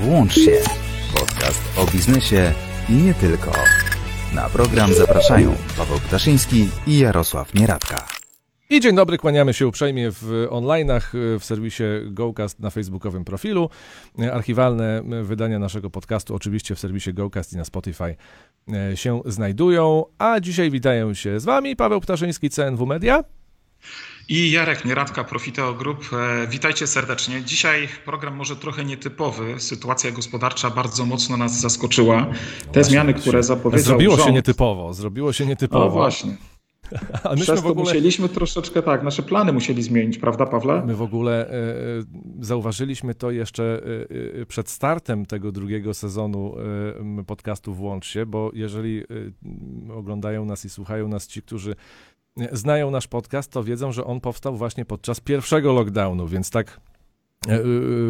Włącz się. Podcast o biznesie i nie tylko. Na program zapraszają Paweł Ptaszyński i Jarosław Nieradka. I dzień dobry, kłaniamy się uprzejmie w online'ach, w serwisie GoCast na facebookowym profilu. Archiwalne wydania naszego podcastu oczywiście w serwisie GoCast i na Spotify e, się znajdują. A dzisiaj witają się z Wami Paweł Ptaszyński, CNW Media. I Jarek Nieradka, Profiteo Group. E, witajcie serdecznie. Dzisiaj program może trochę nietypowy. Sytuacja gospodarcza bardzo mocno nas zaskoczyła. Te zmiany, które zapowiedział Zrobiło rząd, się nietypowo, zrobiło się nietypowo. No właśnie. A myśmy Przez w to ogóle... musieliśmy troszeczkę tak, nasze plany musieli zmienić, prawda Pawle? My w ogóle e, e, zauważyliśmy to jeszcze przed startem tego drugiego sezonu podcastu Włącz się, bo jeżeli oglądają nas i słuchają nas ci, którzy znają nasz podcast, to wiedzą, że on powstał właśnie podczas pierwszego lockdownu, więc tak e, e,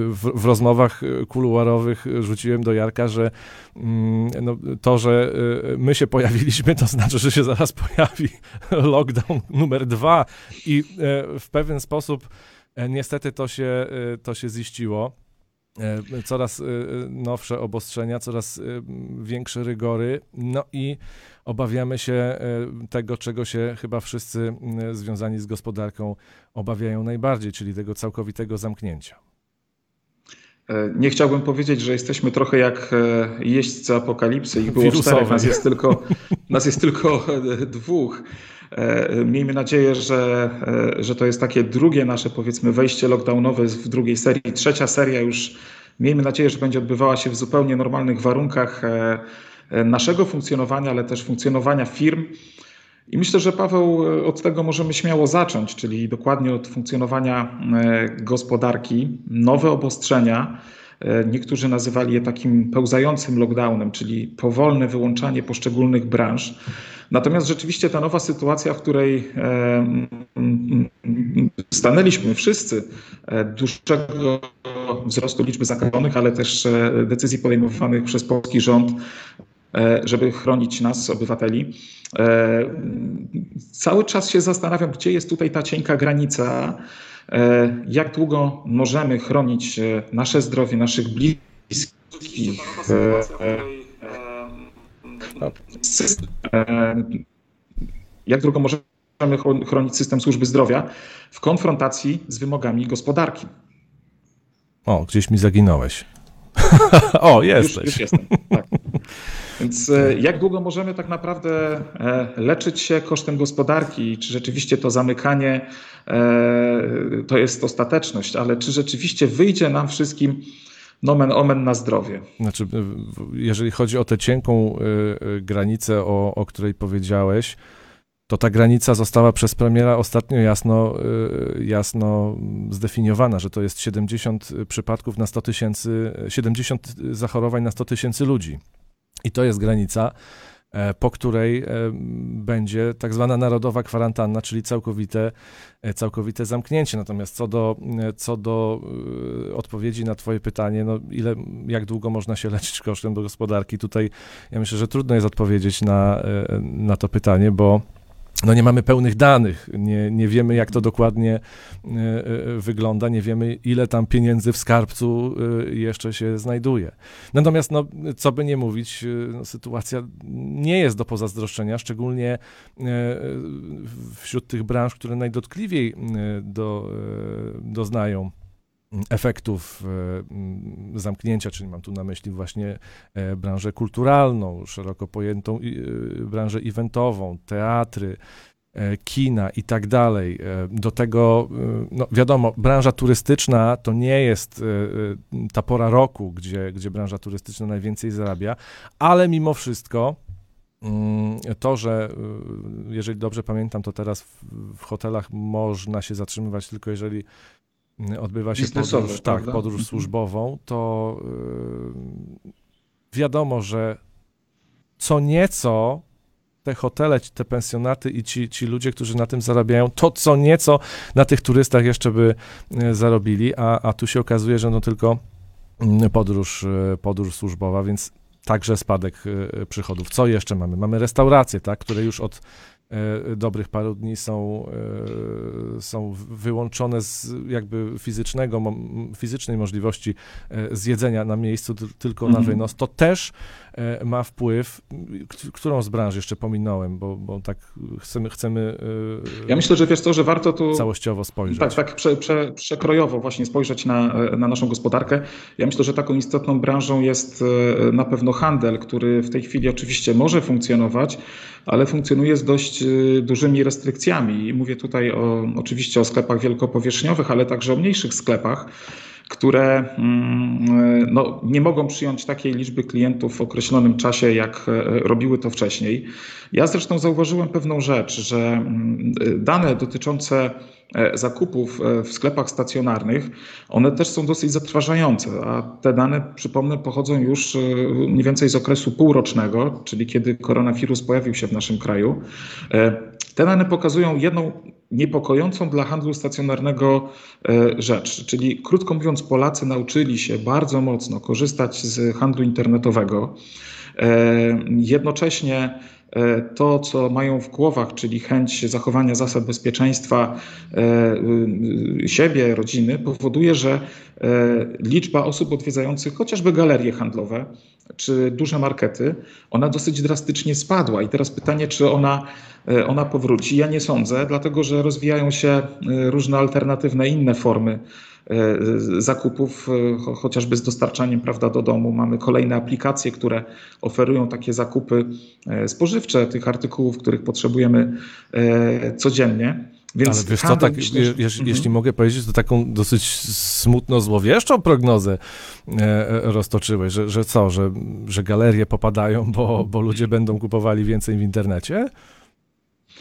w, w rozmowach e, kuluarowych rzuciłem do Jarka, że mm, no, to, że my się pojawiliśmy, to znaczy, że się zaraz pojawi lockdown numer dwa i w pewien sposób niestety to się, to się ziściło. E, Coraz e, nowsze obostrzenia, coraz e, większe rygory, no i obawiamy się e, tego, czego się chyba wszyscy m, związani z gospodarką obawiają najbardziej, czyli tego całkowitego zamknięcia. E, Nie chciałbym powiedzieć, że jesteśmy trochę jak e, jeźdźcy apokalipsy. Ich było Wirusowe. czterech, nas jest tylko, nas jest tylko e, dwóch. E, Miejmy nadzieję, że, e, że to jest takie drugie nasze, powiedzmy, wejście lockdownowe w drugiej serii. Trzecia seria już, miejmy nadzieję, że będzie odbywała się w zupełnie normalnych warunkach e, naszego funkcjonowania, ale też funkcjonowania firm. I myślę, że Paweł, od tego możemy śmiało zacząć, czyli dokładnie od funkcjonowania gospodarki, nowe obostrzenia. Niektórzy nazywali je takim pełzającym lockdownem, czyli powolne wyłączanie poszczególnych branż. Natomiast rzeczywiście ta nowa sytuacja, w której stanęliśmy wszyscy, e, dłuższego wzrostu liczby zakażonych, ale też e, decyzji podejmowanych przez polski rząd, e, żeby chronić nas, obywateli. Cały czas się zastanawiam, gdzie jest tutaj ta cienka granica, jak długo możemy chronić nasze zdrowie, naszych bliskich. E, Jak długo możemy chro- chronić system służby zdrowia w konfrontacji z wymogami gospodarki. O, gdzieś mi zaginąłeś. o, jesteś. Już, już jestem. Tak. Więc e, jak długo możemy tak naprawdę e, leczyć się kosztem gospodarki? Czy rzeczywiście to zamykanie to jest ostateczność, ale czy rzeczywiście wyjdzie nam wszystkim nomen omen na zdrowie? Znaczy, jeżeli chodzi o tę cienką y, y, granicę, o, o której powiedziałeś, to ta granica została przez premiera ostatnio jasno, y, jasno zdefiniowana, że to jest 70 przypadków na 100 tysięcy, 70 zachorowań na 100 tysięcy ludzi. I to jest granica, po której e, będzie tak zwana narodowa kwarantanna, czyli całkowite, e, całkowite zamknięcie. Natomiast co do, e, co do e, odpowiedzi na Twoje pytanie, no ile, jak długo można się leczyć kosztem do gospodarki, tutaj ja myślę, że trudno jest odpowiedzieć na, e, na to pytanie, bo no nie mamy pełnych danych, nie, nie wiemy jak to dokładnie e, e, wygląda, nie wiemy ile tam pieniędzy w skarbcu e, jeszcze się znajduje. Natomiast, no, co by nie mówić, no, sytuacja nie jest do pozazdroszczenia, szczególnie wśród tych branż, które najdotkliwiej do, doznają efektów e, zamknięcia, czyli mam tu na myśli właśnie e, branżę kulturalną, szeroko pojętą e, branżę eventową, teatry, kina i tak dalej. Do tego, no wiadomo, branża turystyczna to nie jest ta pora roku, gdzie, gdzie branża turystyczna najwięcej zarabia, ale mimo wszystko mm, to, że jeżeli dobrze pamiętam, to teraz w, w hotelach można się zatrzymywać tylko jeżeli odbywa się podróż, tak, podróż Mhm. służbową, to yy, wiadomo, że co nieco te hotele, te pensjonaty i ci, ci ludzie, którzy na tym zarabiają, to co nieco na tych turystach jeszcze by e, zarobili, a, a tu się okazuje, że no tylko mm, podróż, e, podróż służbowa, więc także spadek przychodów. Co jeszcze mamy? Mamy restauracje, tak, które już od dobrych paru dni są, e, są wyłączone z jakby fizycznego, fizycznej możliwości zjedzenia na miejscu, tylko na mhm. wynos, to też ma wpływ, którą z branż jeszcze pominąłem, bo, bo tak chcemy, chcemy Ja myślę, że wiesz co, że warto tu całościowo spojrzeć. Tak, tak prze, prze, przekrojowo właśnie spojrzeć na, na naszą gospodarkę. Ja myślę, że taką istotną branżą jest na pewno handel, który w tej chwili oczywiście może funkcjonować, ale funkcjonuje z dość dużymi restrykcjami. I mówię tutaj o, oczywiście o sklepach wielkopowierzchniowych, ale także o mniejszych sklepach które mm, no, nie mogą przyjąć takiej liczby klientów w określonym czasie, jak e, robiły to wcześniej. Ja zresztą zauważyłem pewną rzecz, że mm, dane dotyczące e, zakupów e, w sklepach stacjonarnych, one też są dosyć zatrważające, a te dane, przypomnę, pochodzą już mniej więcej z okresu półrocznego, czyli kiedy koronawirus pojawił się w naszym kraju. Te dane pokazują jedną niepokojącą dla handlu stacjonarnego e, rzecz, czyli krótko mówiąc, Polacy nauczyli się bardzo mocno korzystać z handlu internetowego. E, jednocześnie e, to, co mają w głowach, czyli chęć zachowania zasad bezpieczeństwa siebie, rodziny, powoduje, że liczba osób odwiedzających chociażby galerie handlowe czy duże markety, ona dosyć drastycznie spadła. I teraz pytanie, czy ona E, ona powróci. Ja nie sądzę, dlatego że rozwijają się e, różne alternatywne inne formy e, zakupów, chociażby z dostarczaniem prawda, do domu. Mamy kolejne aplikacje, które oferują takie zakupy spożywcze tych artykułów, których potrzebujemy codziennie. Więc Ale wiesz co, tak, myślę, że... jeśli, jeśli mhm. mogę powiedzieć, to taką dosyć smutno złowieszczą prognozę roztoczyłeś, że, że co, że, że galerie popadają, bo, bo ludzie będą kupowali więcej w internecie?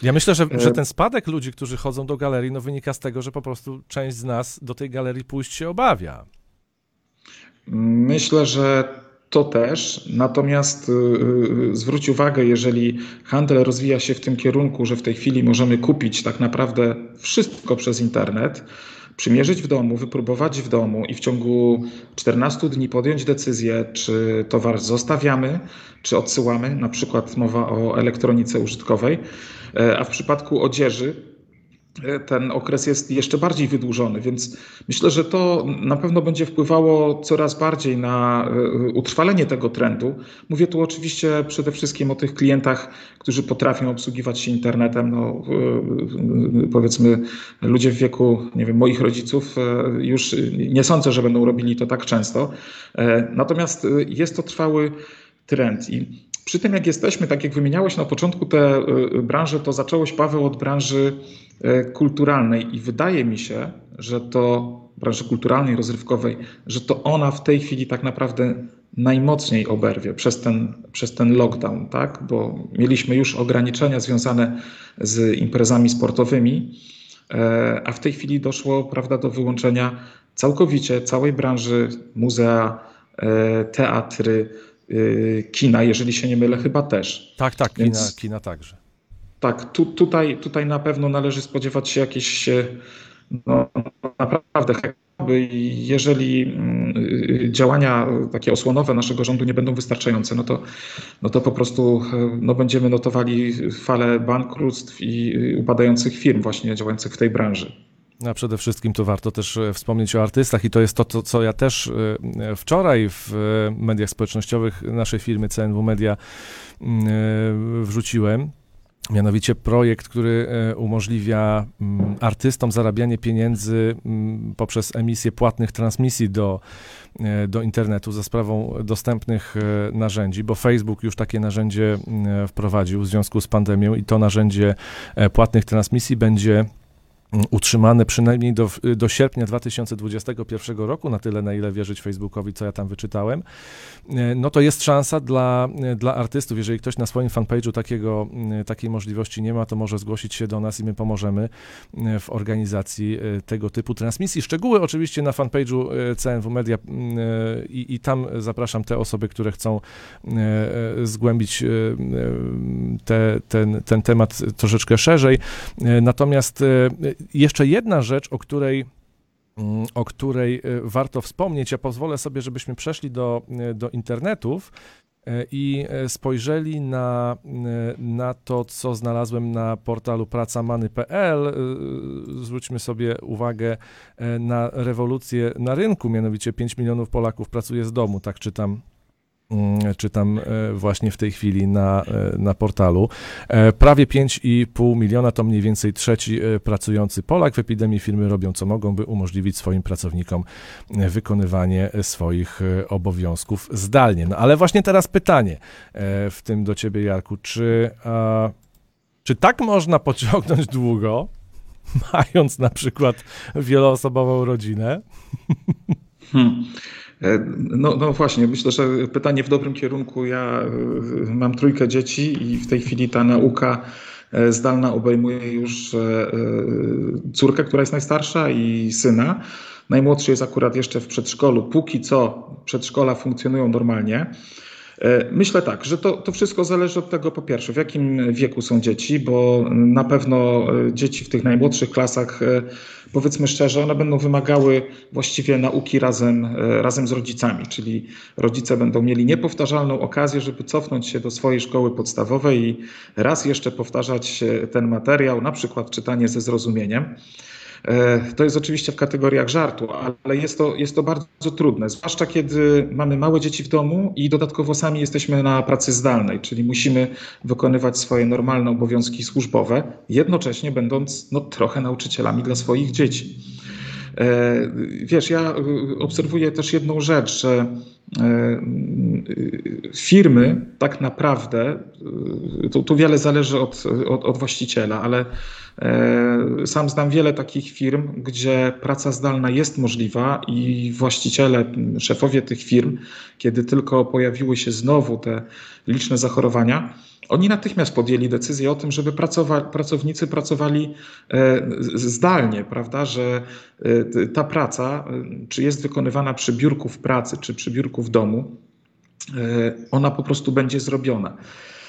Ja myślę, że, że e, ten spadek ludzi, którzy chodzą do galerii, no wynika z tego, że po prostu część z nas do tej galerii pójść się obawia. Myślę, że to też. Natomiast yy, zwróć uwagę, jeżeli handel rozwija się w tym kierunku, że w tej chwili możemy kupić tak naprawdę wszystko przez internet, przymierzyć w domu, wypróbować w domu i w ciągu 14 dni podjąć decyzję, czy towar zostawiamy, czy odsyłamy, na przykład mowa o elektronice użytkowej, a w przypadku odzieży E, ten okres jest jeszcze bardziej wydłużony, więc myślę, że to na pewno będzie wpływało coraz bardziej na e, utrwalenie tego trendu. Mówię tu oczywiście przede wszystkim o tych klientach, którzy potrafią obsługiwać się internetem. No, e, powiedzmy, ludzie w wieku, nie wiem, moich rodziców już nie sądzę, że będą robili to tak często. Natomiast jest to trwały trend i przy tym, jak jesteśmy, tak jak wymieniałeś na początku te branże, to zacząłeś, Paweł, od branży E, kulturalnej i wydaje mi się, że to branży kulturalnej, rozrywkowej, że to ona w tej chwili tak naprawdę najmocniej oberwie przez ten, przez ten lockdown, tak? bo mieliśmy już ograniczenia związane z imprezami sportowymi, e, a w tej chwili doszło prawda, do wyłączenia całkowicie całej branży muzea, e, teatry, kina, jeżeli się nie mylę, chyba też. Tak, tak, Więc... kina, kina także. Tak, tu, tutaj, tutaj na pewno należy spodziewać się jakiejś no, naprawdę jeżeli mm, działania takie osłonowe naszego rządu nie będą wystarczające, no to, no to po prostu no będziemy notowali falę bankructw i upadających firm właśnie działających w tej branży. A przede wszystkim to warto też e, wspomnieć o artystach i to jest to, to, co ja też e, wczoraj w mediach społecznościowych naszej firmy CNW Media mm, wrzuciłem. Mianowicie projekt, który e, umożliwia mm, artystom zarabianie pieniędzy mm, poprzez emisję płatnych transmisji do, e, do internetu za sprawą dostępnych e, narzędzi, bo Facebook już takie narzędzie wprowadził w związku z pandemią i to narzędzie płatnych transmisji będzie utrzymane przynajmniej do, do sierpnia 2021 roku, na tyle na ile wierzyć Facebookowi, co ja tam wyczytałem, e, no to jest szansa dla, dla artystów. Jeżeli ktoś na swoim fanpage'u takiego, e, takiej możliwości nie ma, to może zgłosić się do nas i my pomożemy e, w organizacji tego typu transmisji. Szczegóły oczywiście na fanpage'u CNW Media i, i tam zapraszam te osoby, które chcą zgłębić te, ten, ten temat troszeczkę szerzej. Natomiast jeszcze jedna rzecz, o której mm, o której e, warto wspomnieć. Ja pozwolę sobie, żebyśmy przeszli do, e, do internetów. i spojrzeli na, na to, co znalazłem na portalu pracamany.pl, zwróćmy sobie uwagę na rewolucję na rynku, mianowicie 5 milionów Polaków pracuje z domu, tak czytam czytam e, właśnie w tej chwili na, e, na portalu. E, prawie 5,5 miliona to mniej więcej trzeci pracujący Polak. W epidemii firmy robią co mogą, by umożliwić swoim pracownikom wykonywanie swoich obowiązków zdalnie. No ale właśnie teraz pytanie w tym do ciebie, Jarku, czy, czy tak można pociągnąć długo, mając na przykład wieloosobową rodzinę? Hmm. E, no, no właśnie, myślę, że pytanie w dobrym kierunku. Ja e, mam trójkę dzieci i w tej chwili ta nauka e, zdalna obejmuje już córkę, która jest najstarsza i syna. Najmłodszy jest akurat jeszcze w przedszkolu. Póki co przedszkola funkcjonują normalnie. E, myślę tak, że to, to wszystko zależy od tego, po pierwsze, w jakim wieku są dzieci, bo na pewno e, dzieci w tych najmłodszych klasach, e, powiedzmy szczerze, one będą wymagały właściwie nauki razem, razem z rodzicami, czyli rodzice będą mieli niepowtarzalną okazję, żeby cofnąć się do swojej szkoły podstawowej i raz jeszcze powtarzać ten materiał, na przykład czytanie ze zrozumieniem. E, to jest oczywiście w kategoriach żartu, ale jest to, jest to bardzo trudne, zwłaszcza kiedy mamy małe dzieci w domu i dodatkowo sami jesteśmy na pracy zdalnej, czyli musimy wykonywać swoje normalne obowiązki służbowe, jednocześnie będąc no, trochę nauczycielami dla swoich dzieci. E, wiesz, ja obserwuję też jedną rzecz, że e, firmy tak naprawdę, tu, tu wiele zależy od, od, od właściciela, ale E, sam znam wiele takich firm, gdzie praca zdalna jest możliwa i właściciele, szefowie tych firm, kiedy tylko pojawiły się znowu te liczne zachorowania, oni natychmiast podjęli decyzję o tym, żeby pracowa- pracownicy pracowali e, zdalnie, prawda, że e, ta praca, czy jest wykonywana przy biurku w pracy, czy przy biurku w domu, ona po prostu będzie zrobiona.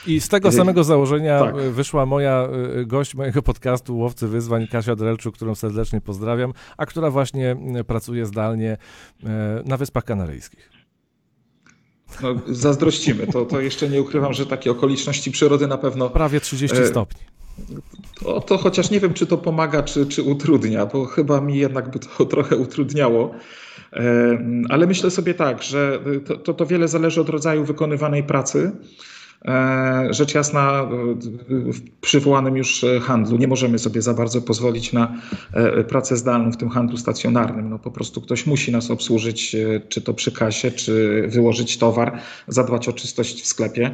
I z tego samego założenia tak. wyszła moja gość mojego podcastu Łowcy Wyzwań, Kasia Drelczu, którą serdecznie pozdrawiam, a która właśnie pracuje zdalnie na Wyspach Kanaryjskich. No, zazdrościmy. To, to jeszcze nie ukrywam, że takie okoliczności przyrody na pewno. Prawie 30 e, stopni. To, to chociaż nie wiem, czy to pomaga, czy, czy utrudnia, bo chyba mi jednak by to trochę utrudniało. E, ale myślę sobie tak, że to, to, to wiele zależy od rodzaju wykonywanej pracy. E, rzecz jasna, w przywołanym już handlu nie możemy sobie za bardzo pozwolić na e, pracę zdalną w tym handlu stacjonarnym. No po prostu ktoś musi nas obsłużyć, e, czy to przy kasie, czy wyłożyć towar, zadbać o czystość w sklepie.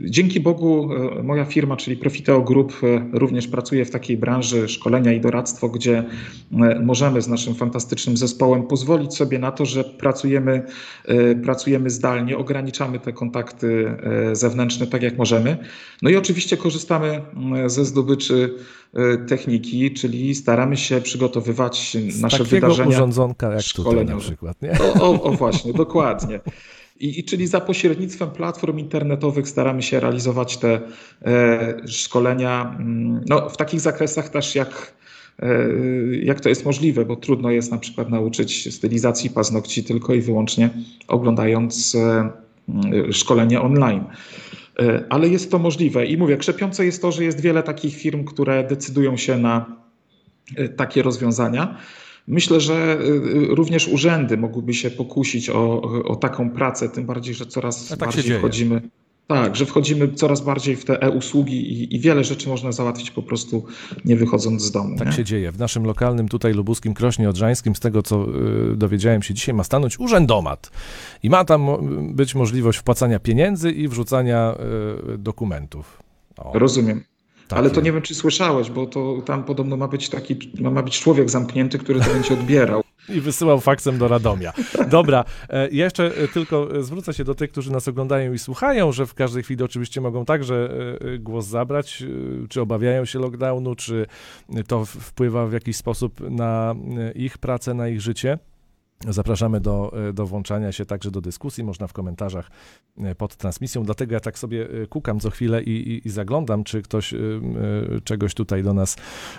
Dzięki Bogu moja firma, czyli Profiteo Group, również pracuje w takiej branży szkolenia i doradztwo, gdzie możemy z naszym fantastycznym zespołem pozwolić sobie na to, że pracujemy, pracujemy zdalnie, ograniczamy te kontakty E, zewnętrzne tak jak możemy. No i oczywiście korzystamy mm, ze zdobyczy e, techniki, czyli staramy się przygotowywać Z nasze wydarzenia. urządzonka jak tutaj na przykład. Nie? O, o, o właśnie, dokładnie. I, I, czyli za pośrednictwem platform internetowych staramy się realizować te e, szkolenia mm, no, w takich zakresach też jak, e, jak to jest możliwe, bo trudno jest na przykład nauczyć stylizacji paznokci tylko i wyłącznie oglądając e, szkolenie online. Y, ale jest to możliwe i mówię, krzepiące jest to, że jest wiele takich firm, które decydują się na y, takie rozwiązania. Myślę, że również urzędy mogłyby się pokusić o, o taką pracę, tym bardziej, że coraz tak bardziej wchodzimy. Tak, że wchodzimy coraz bardziej w te e-usługi i, i, wiele rzeczy można załatwić po prostu nie wychodząc z domu. Tak nie? się dzieje. W naszym lokalnym tutaj lubuskim Krośnie Odrzańskim, z tego co y, dowiedziałem się dzisiaj, ma stanąć urzędomat i ma tam być możliwość wpłacania pieniędzy i wrzucania y, dokumentów. O. Rozumiem. Tak Ale to nie wiem, czy słyszałeś, bo to tam podobno ma być taki, ma być człowiek zamknięty, który to będzie odbierał. I wysyłał faksem do Radomia. Dobra, e, jeszcze e, tylko zwrócę się do tych, którzy nas oglądają i słuchają, że w każdej chwili oczywiście mogą także e, głos zabrać, czy obawiają się lockdownu, czy to wpływa w jakiś sposób na ich pracę, na ich życie. Zapraszamy do, do włączania się także do dyskusji, można w komentarzach e, pod transmisją. Dlatego ja tak sobie e, kukam co chwilę i, i, i zaglądam, czy ktoś czegoś tutaj do nas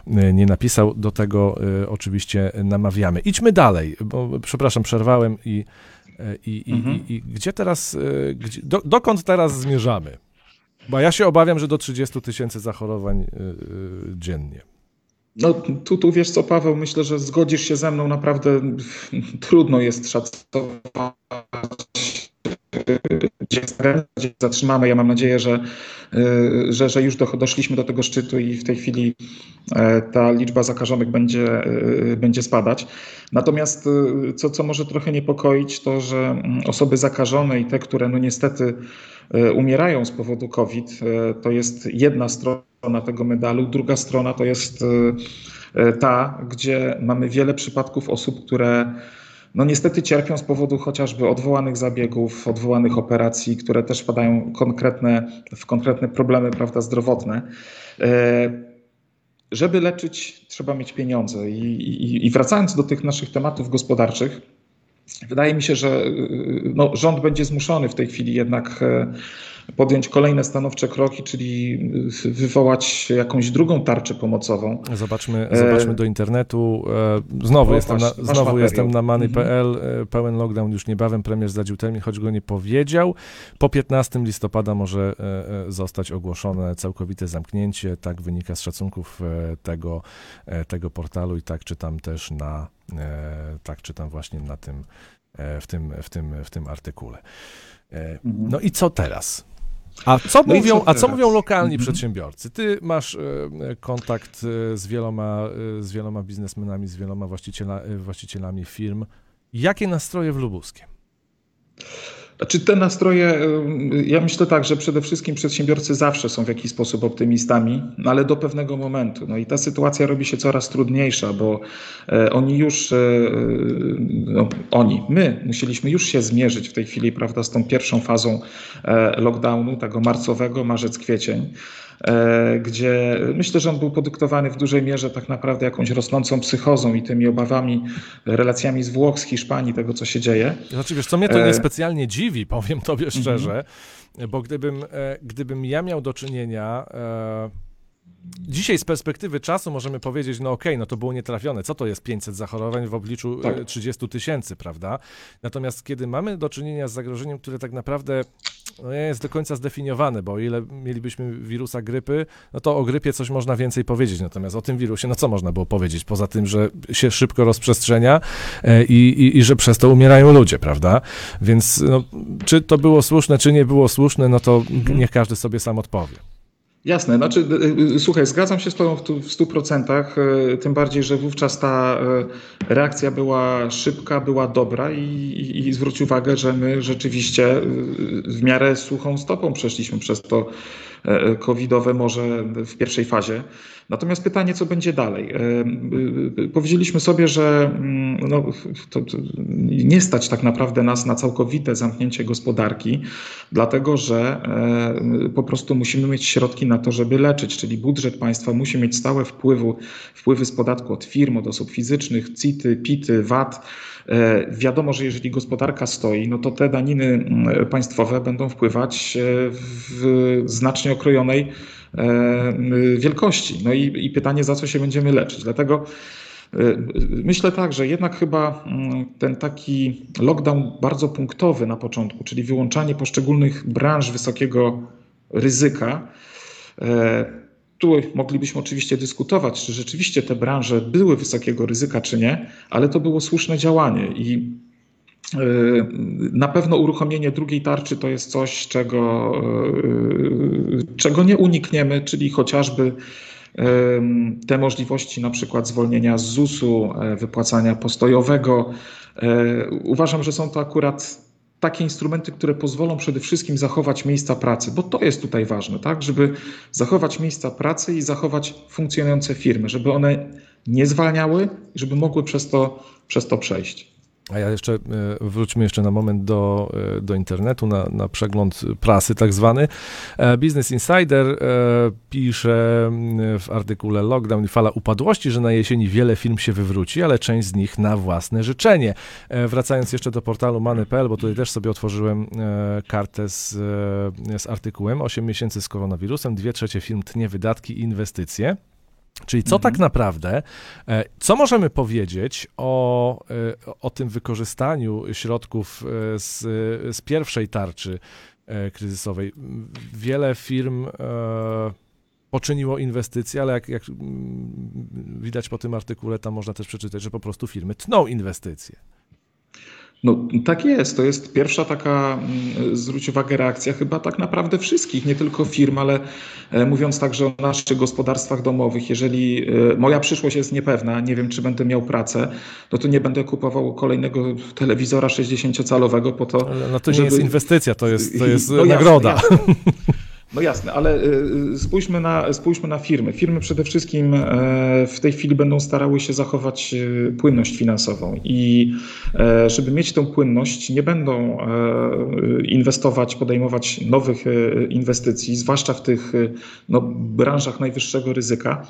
nie napisał. Do tego oczywiście namawiamy. Idźmy dalej, bo przepraszam, przerwałem i I, mhm. i, i gdzie teraz, gdzie, do, dokąd teraz zmierzamy? Bo ja się obawiam, że do 30 tysięcy zachorowań dziennie. No tu, tu wiesz co, Paweł, myślę, że zgodzisz się ze mną, naprawdę trudno jest szacować gdzie zatrzymamy. Ja mam nadzieję, że, y, że, że już doszliśmy do tego szczytu i w tej chwili e, ta liczba zakażonych będzie, y, będzie spadać. Natomiast y, co, co może trochę niepokoić, to że mm, osoby zakażone i te, które no niestety umierają z powodu COVID, to jest jedna strona tego medalu. Druga strona to jest ta, gdzie mamy wiele przypadków osób, które no niestety cierpią z powodu chociażby odwołanych zabiegów, odwołanych operacji, które też wpadają konkretne, w konkretne problemy prawda, zdrowotne. E, żeby leczyć, trzeba mieć pieniądze. I, i, I, wracając do tych naszych tematów gospodarczych, wydaje mi się, że no, rząd będzie zmuszony w tej chwili jednak e, podjąć kolejne stanowcze kroki, czyli wywołać jakąś drugą tarczę pomocową. Zobaczmy, zobaczmy do internetu. E, znowu o, jestem, masz, na, znowu jestem na many.pl. Mhm. E, pełen lockdown już niebawem. Premier zdradził termin, choć go nie powiedział. Po 15 listopada może e, zostać ogłoszone całkowite zamknięcie. Tak wynika z szacunków tego, tego portalu i tak czytam też na, tak czytam właśnie na tym, w tym, w tym, w tym artykule. Mhm. No i co teraz? A co, no mówią, co a co mówią lokalni mhm. przedsiębiorcy? Ty masz e, kontakt e, z wieloma, e, z wieloma biznesmenami, z wieloma właściciela, właścicielami firm. Jakie nastroje w Lubuskiem? Znaczy te nastroje, ja myślę tak, że przede wszystkim przedsiębiorcy zawsze są w jakiś sposób optymistami, no ale do pewnego momentu. No i ta sytuacja robi się coraz trudniejsza, bo e, oni już, e, no, oni, my musieliśmy już się zmierzyć w tej chwili, prawda, z tą pierwszą fazą e, lockdownu, tego marcowego, marzec, kwiecień. Gdzie myślę, że on był podyktowany w dużej mierze tak naprawdę jakąś rosnącą psychozą i tymi obawami, relacjami z Włoch, z Hiszpanii, tego co się dzieje. Znaczy wiesz, co mnie to niespecjalnie dziwi, powiem tobie mhm. szczerze, bo gdybym, e, gdybym ja miał do czynienia Dzisiaj z perspektywy czasu możemy powiedzieć, no okej, okay, no to było nietrafione. Co to jest 500 zachorowań w obliczu tak. 30 tysięcy, prawda? Natomiast kiedy mamy do czynienia z zagrożeniem, które tak naprawdę no nie jest do końca zdefiniowane, bo o ile mielibyśmy wirusa grypy, no to o grypie coś można więcej powiedzieć, natomiast o tym wirusie, no co można było powiedzieć, poza tym, że się szybko rozprzestrzenia e, i, i, i że przez to umierają ludzie, prawda? Więc no, czy to było słuszne, czy nie było słuszne, no to niech każdy sobie sam odpowie. Jasne, znaczy, słuchaj, zgadzam się z Tobą w stu procentach, e, tym bardziej, że wówczas ta reakcja była szybka, była dobra i, i, i zwróć uwagę, że my rzeczywiście w miarę suchą stopą przeszliśmy przez to covidowe może w pierwszej fazie. Natomiast pytanie, co będzie dalej? E, e, powiedzieliśmy sobie, że mm, no, to, to nie stać tak naprawdę nas na całkowite zamknięcie gospodarki, dlatego że po prostu musimy mieć środki na to, żeby leczyć, czyli budżet państwa musi mieć stałe wpływu, wpływy z podatku od firm, od osób fizycznych, CIT-y, PIT-y, VAT. Wiadomo, że jeżeli gospodarka stoi, no to te daniny mm, państwowe będą wpływać w znacznie okrojonej e, wielkości. No i, i pytanie, za co się będziemy leczyć. Dlatego e, Myślę tak, że jednak chyba mm, ten taki lockdown bardzo punktowy na początku, czyli wyłączanie poszczególnych branż wysokiego ryzyka, e, tu moglibyśmy oczywiście dyskutować, czy rzeczywiście te branże były wysokiego ryzyka, czy nie, ale to było słuszne działanie i Yy, na pewno uruchomienie drugiej tarczy to jest coś, czego, yy, czego nie unikniemy, czyli chociażby yy, te możliwości na przykład zwolnienia z ZUS-u, wypłacania postojowego. Uważam, że są to akurat takie instrumenty, które pozwolą przede wszystkim zachować miejsca pracy, bo to jest tutaj ważne, tak, żeby zachować miejsca pracy i zachować funkcjonujące firmy, żeby one nie zwalniały, żeby mogły przez to, przez to przejść. A ja jeszcze, e, wróćmy jeszcze na moment do, e, do internetu, na, na przegląd prasy tak zwany. E, Business Insider pisze w artykule Lockdown i fala upadłości, że na jesieni wiele firm się wywróci, ale część z nich na własne życzenie. Wracając jeszcze do portalu Money.pl, bo tutaj też sobie otworzyłem kartę z, z artykułem 8 miesięcy z koronawirusem, dwie trzecie firm tnie wydatki i inwestycje. Czyli co tak naprawdę, e, co możemy powiedzieć o, e, o tym wykorzystaniu środków e, z, z pierwszej tarczy kryzysowej? Wiele firm poczyniło inwestycje, ale jak, jak widać po tym artykule, tam można też przeczytać, że po prostu firmy tną inwestycje. No tak jest. To jest pierwsza taka, mm, zwróć uwagę, reakcja chyba tak naprawdę wszystkich, nie tylko firm, ale e, mówiąc także o naszych gospodarstwach domowych. Jeżeli e, moja przyszłość jest niepewna, nie wiem czy będę miał pracę, no to nie będę kupował kolejnego telewizora 60-calowego po to, No to nie żeby... jest inwestycja, to jest, to jest no nagroda. Jasne, jasne. No jasne, ale y, y, spójrzmy na, spójrzmy na firmy. Firmy przede wszystkim e, w tej chwili będą starały się zachować e, płynność finansową i e, żeby mieć tę płynność, nie będą inwestować, podejmować nowych inwestycji, zwłaszcza w tych no, branżach najwyższego ryzyka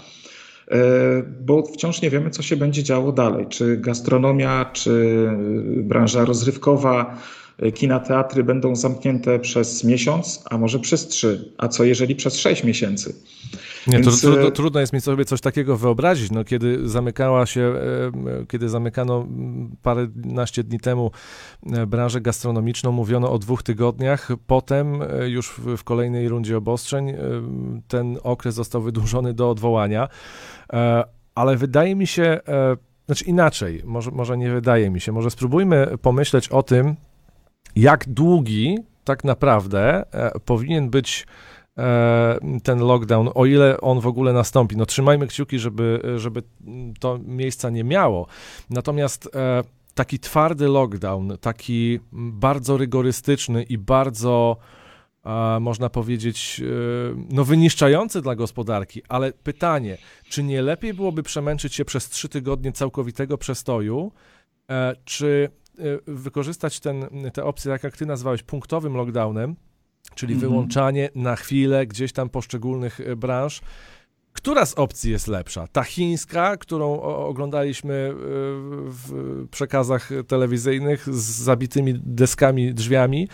bo wciąż nie wiemy, co się będzie działo dalej. Czy gastronomia, czy branża rozrywkowa, E, kina, teatry będą zamknięte przez miesiąc, a może przez trzy, a co jeżeli przez sześć miesięcy. Nie, Więc... to, trudno, trudno jest mi sobie coś takiego wyobrazić. No, kiedy zamykała się, e, kiedy zamykano paręnaście dni temu e, branżę gastronomiczną, mówiono o dwóch tygodniach. Potem już w, w kolejnej rundzie obostrzeń ten okres został wydłużony do odwołania. Ale wydaje mi się, znaczy inaczej, może, może nie wydaje mi się, może spróbujmy pomyśleć o tym, jak długi tak naprawdę e, powinien być e, ten lockdown, o ile on w ogóle nastąpi. No trzymajmy kciuki, żeby, żeby to miejsca nie miało. Natomiast e, taki twardy lockdown, taki bardzo rygorystyczny i bardzo można powiedzieć, no wyniszczający dla gospodarki, ale pytanie, czy nie lepiej byłoby przemęczyć się przez trzy tygodnie całkowitego przestoju, czy wykorzystać ten, te opcje, tak jak ty nazwałeś, punktowym lockdownem, czyli -hmm. wyłączanie na chwilę gdzieś tam poszczególnych y, branż. Która z opcji jest lepsza? Ta chińska, którą oglądaliśmy y, w przekazach telewizyjnych z zabitymi deskami, drzwiami,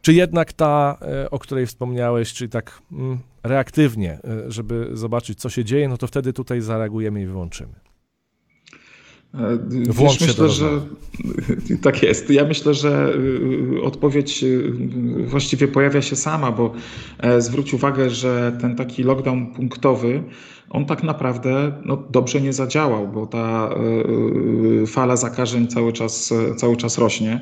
czy jednak ta, o której wspomniałeś, czyli tak mm, reaktywnie, żeby zobaczyć, co się dzieje, no to wtedy tutaj zareagujemy i wyłączymy. Włącz Wiesz, myślę, że tak jest. Ja myślę, że y, odpowiedź y, właściwie pojawia się sama, bo e, zwróć uwagę, że ten taki lockdown punktowy, on tak naprawdę no, dobrze nie zadziałał, bo ta fala zakażeń cały czas, cały czas rośnie.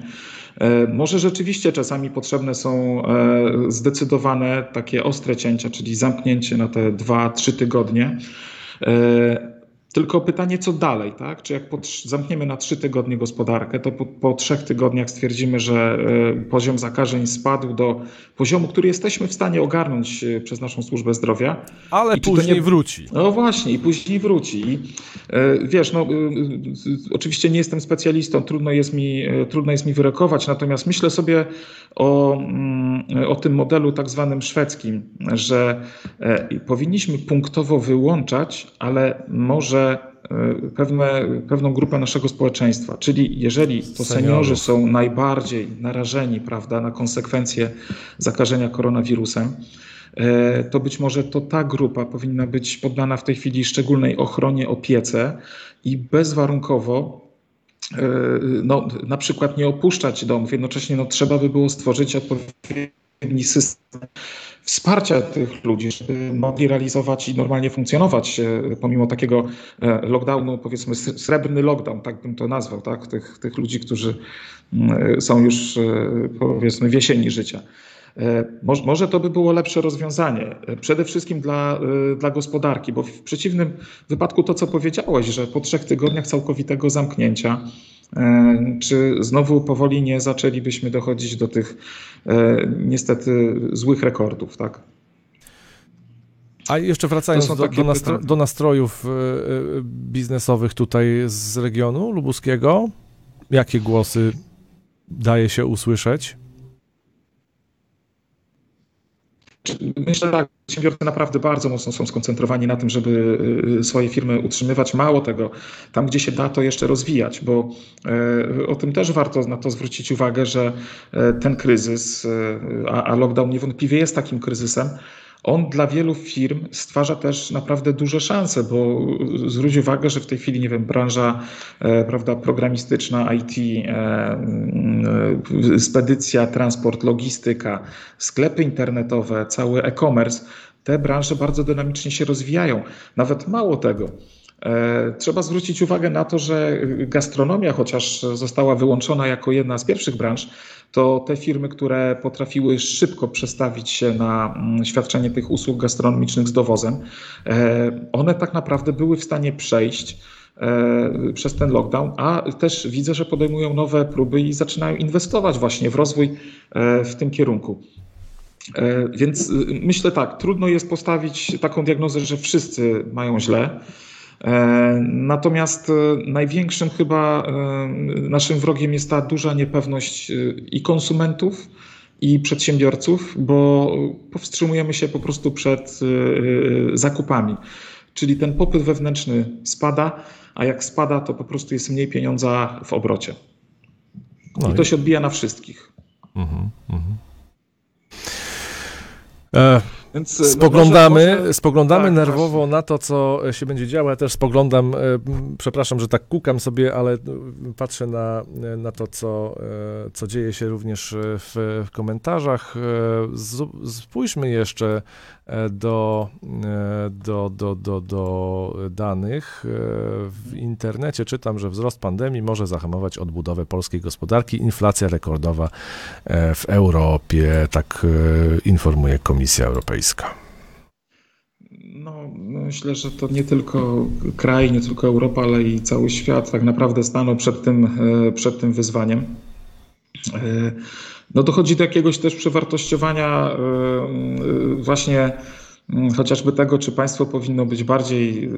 E, może rzeczywiście czasami potrzebne są e, zdecydowane takie ostre cięcia, czyli zamknięcie na te dwa, trzy tygodnie. Tylko pytanie, co dalej, tak? Czy jak zamkniemy na trzy tygodnie gospodarkę, to po, po, trzech tygodniach stwierdzimy, że y, poziom zakażeń spadł do poziomu, który jesteśmy w stanie ogarnąć y, przez naszą służbę zdrowia. Ale później nie... wróci. No właśnie, i później wróci. I, y, wiesz, no, oczywiście nie jestem specjalistą, trudno jest mi, trudno jest mi wyrokować, natomiast myślę sobie o, mm, o tym modelu tak zwanym szwedzkim, że powinniśmy punktowo wyłączać, ale może E, pewne, pewną grupę naszego społeczeństwa. Czyli jeżeli to seniorzy są najbardziej narażeni prawda, na konsekwencje zakażenia koronawirusem, e, to być może to ta grupa powinna być poddana w tej chwili szczególnej ochronie, opiece i bezwarunkowo e, no, na przykład nie opuszczać domów. Jednocześnie no, trzeba by było stworzyć system wsparcia tych ludzi, żeby mogli realizować i normalnie funkcjonować e, pomimo takiego e, lockdownu, powiedzmy srebrny lockdown, tak bym to nazwał, tak? tych, tych ludzi, którzy mm, są już e, powiedzmy w jesieni życia. Może to by było lepsze rozwiązanie, przede wszystkim dla, dla gospodarki, bo w przeciwnym wypadku to, co powiedziałeś, że po trzech tygodniach całkowitego zamknięcia E, czy znowu powoli nie zaczęlibyśmy dochodzić do tych e, niestety złych rekordów, tak? A jeszcze wracając do, do, nastro, do, nastrojów e, biznesowych tutaj z regionu lubuskiego, jakie głosy daje się usłyszeć? Myślę, że tak, przedsiębiorcy naprawdę bardzo mocno są skoncentrowani na tym, żeby y, swoje firmy utrzymywać. Mało tego, tam gdzie się da, to jeszcze rozwijać, bo y, o tym też warto na to zwrócić uwagę, że y, ten kryzys, a lockdown niewątpliwie jest takim kryzysem, on dla wielu firm stwarza też naprawdę duże szanse, bo zwróć uwagę, że w tej chwili, nie wiem, branża e, prawda, programistyczna, IT, e, e, spedycja, transport, logistyka, sklepy internetowe, cały e-commerce, te branże bardzo dynamicznie się rozwijają. Nawet mało tego. Trzeba zwrócić uwagę na to, że gastronomia, chociaż została wyłączona jako jedna z pierwszych branż, to te firmy, które potrafiły szybko przestawić się na mm, świadczenie tych usług gastronomicznych z dowozem, e, one tak naprawdę były w stanie przejść e, przez ten lockdown, a też widzę, że podejmują nowe próby i zaczynają inwestować właśnie w rozwój e, w tym kierunku. Więc myślę tak, trudno jest postawić taką diagnozę, że wszyscy mają źle. E, natomiast e, największym chyba e, naszym wrogiem jest ta duża niepewność i konsumentów, i przedsiębiorców, bo powstrzymujemy się po prostu przed zakupami. Czyli ten popyt wewnętrzny spada, a jak spada, to po prostu jest mniej pieniądza w obrocie. No I to się odbija na wszystkich. Mhm, mhm. E więc e, spoglądamy, no spoglądamy tak, nerwowo właśnie. na to, co się będzie działo. Ja też spoglądam, e, przepraszam, że tak kukam sobie, ale patrzę na, na to, co, e, co dzieje się również w, w komentarzach. Spójrzmy jeszcze do, do, do, do, do danych. W internecie czytam, że wzrost pandemii może zahamować odbudowę polskiej gospodarki. Inflacja rekordowa w Europie, tak informuje Komisja Europejska. No, myślę, że to nie tylko kraj, nie tylko Europa, ale i cały świat tak naprawdę stanął przed tym, przed tym wyzwaniem. No dochodzi do jakiegoś też przewartościowania właśnie Mm, chociażby tego, czy państwo powinno być bardziej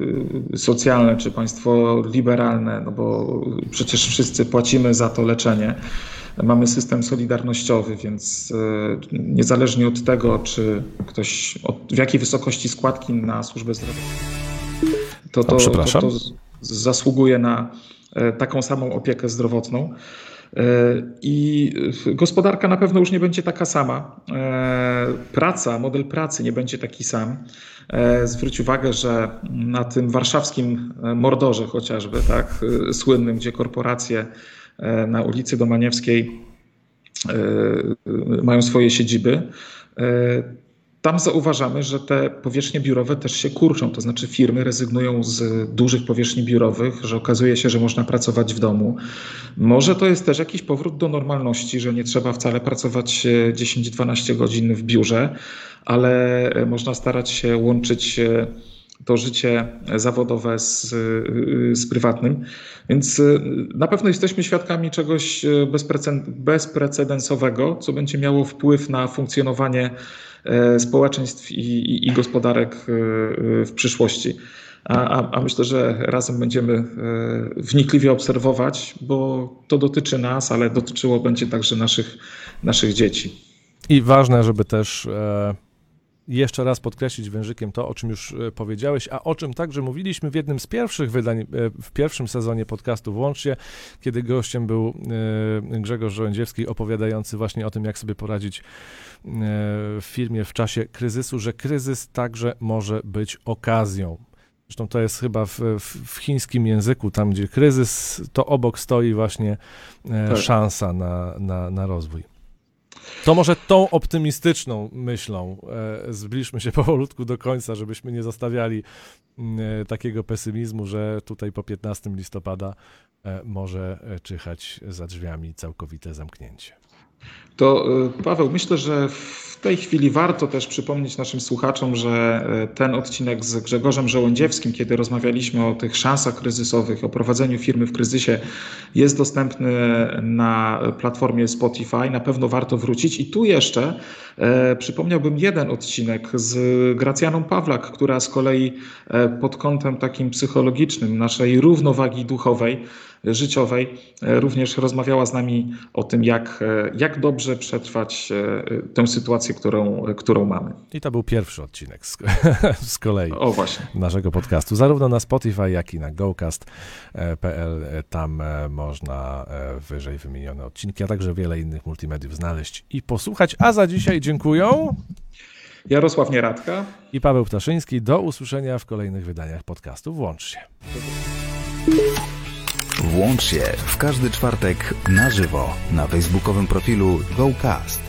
socjalne, czy państwo liberalne, no bo przecież wszyscy płacimy za to leczenie. Mamy system solidarnościowy, więc y, niezależnie od tego, czy ktoś, od, w jakiej wysokości składki na służbę zdrowia, to, to, to, to zasługuje na e, taką samą opiekę zdrowotną. E, I gospodarka na pewno już nie będzie taka sama. E, praca, model pracy nie będzie taki sam. E, zwróć uwagę, że na tym warszawskim mordorze chociażby, tak, słynnym, gdzie korporacje na ulicy Domaniewskiej mają swoje siedziby, tam zauważamy, że te powierzchnie biurowe też się kurczą, to znaczy firmy rezygnują z dużych powierzchni biurowych, że okazuje się, że można pracować w domu. Może to jest też jakiś powrót do normalności, że nie trzeba wcale pracować 10-12 godzin w biurze, ale można starać się łączyć to życie zawodowe z, z prywatnym. Więc na pewno jesteśmy świadkami czegoś bezprecedensowego, co będzie miało wpływ na funkcjonowanie E, społeczeństw i, i, i gospodarek e, w przyszłości. A, a, myślę, że razem będziemy e, wnikliwie obserwować, bo to dotyczy nas, ale dotyczyło będzie także naszych, naszych dzieci. I ważne, żeby też jeszcze raz podkreślić wężykiem to, o czym już powiedziałeś, a o czym także mówiliśmy w jednym z pierwszych wydań, w pierwszym sezonie podcastu Włącznie, kiedy gościem był Grzegorz Żołędziewski opowiadający właśnie o tym, jak sobie poradzić w firmie w czasie kryzysu, że kryzys także może być okazją. Zresztą to jest chyba w, w, chińskim języku, tam gdzie kryzys, to obok stoi właśnie e, tak. szansa na, na, na rozwój. To może tą optymistyczną myślą e, zbliżmy się powolutku do końca, żebyśmy nie zostawiali e, takiego pesymizmu, że tutaj po 15 listopada e, może e, czyhać za drzwiami całkowite zamknięcie. To e, Paweł, myślę, że w tej chwili warto też przypomnieć naszym słuchaczom, że e, ten odcinek z Grzegorzem Żołędziewskim, kiedy rozmawialiśmy o tych szansach kryzysowych, o prowadzeniu firmy w kryzysie, jest dostępny na platformie Spotify. Na pewno warto wrócić. I tu jeszcze e, przypomniałbym jeden odcinek z Gracjaną Pawlak, która z kolei e, pod kątem takim psychologicznym, naszej równowagi duchowej, życiowej, e, również rozmawiała z nami o tym, jak, e, jak dobrze przetrwać e, tę sytuację, którą, którą mamy. I to był pierwszy odcinek z, z kolei o, właśnie. naszego podcastu, zarówno na Spotify, jak i na gocast.pl. Tam można wyżej wymienione odcinki, a także wiele innych multimediów znaleźć i posłuchać. A za dzisiaj dziękuję. Jarosław Nieradka i Paweł Ptaszyński. Do usłyszenia w kolejnych wydaniach podcastu. Włącz się. Włącz się w każdy czwartek na żywo na facebookowym profilu GoCast.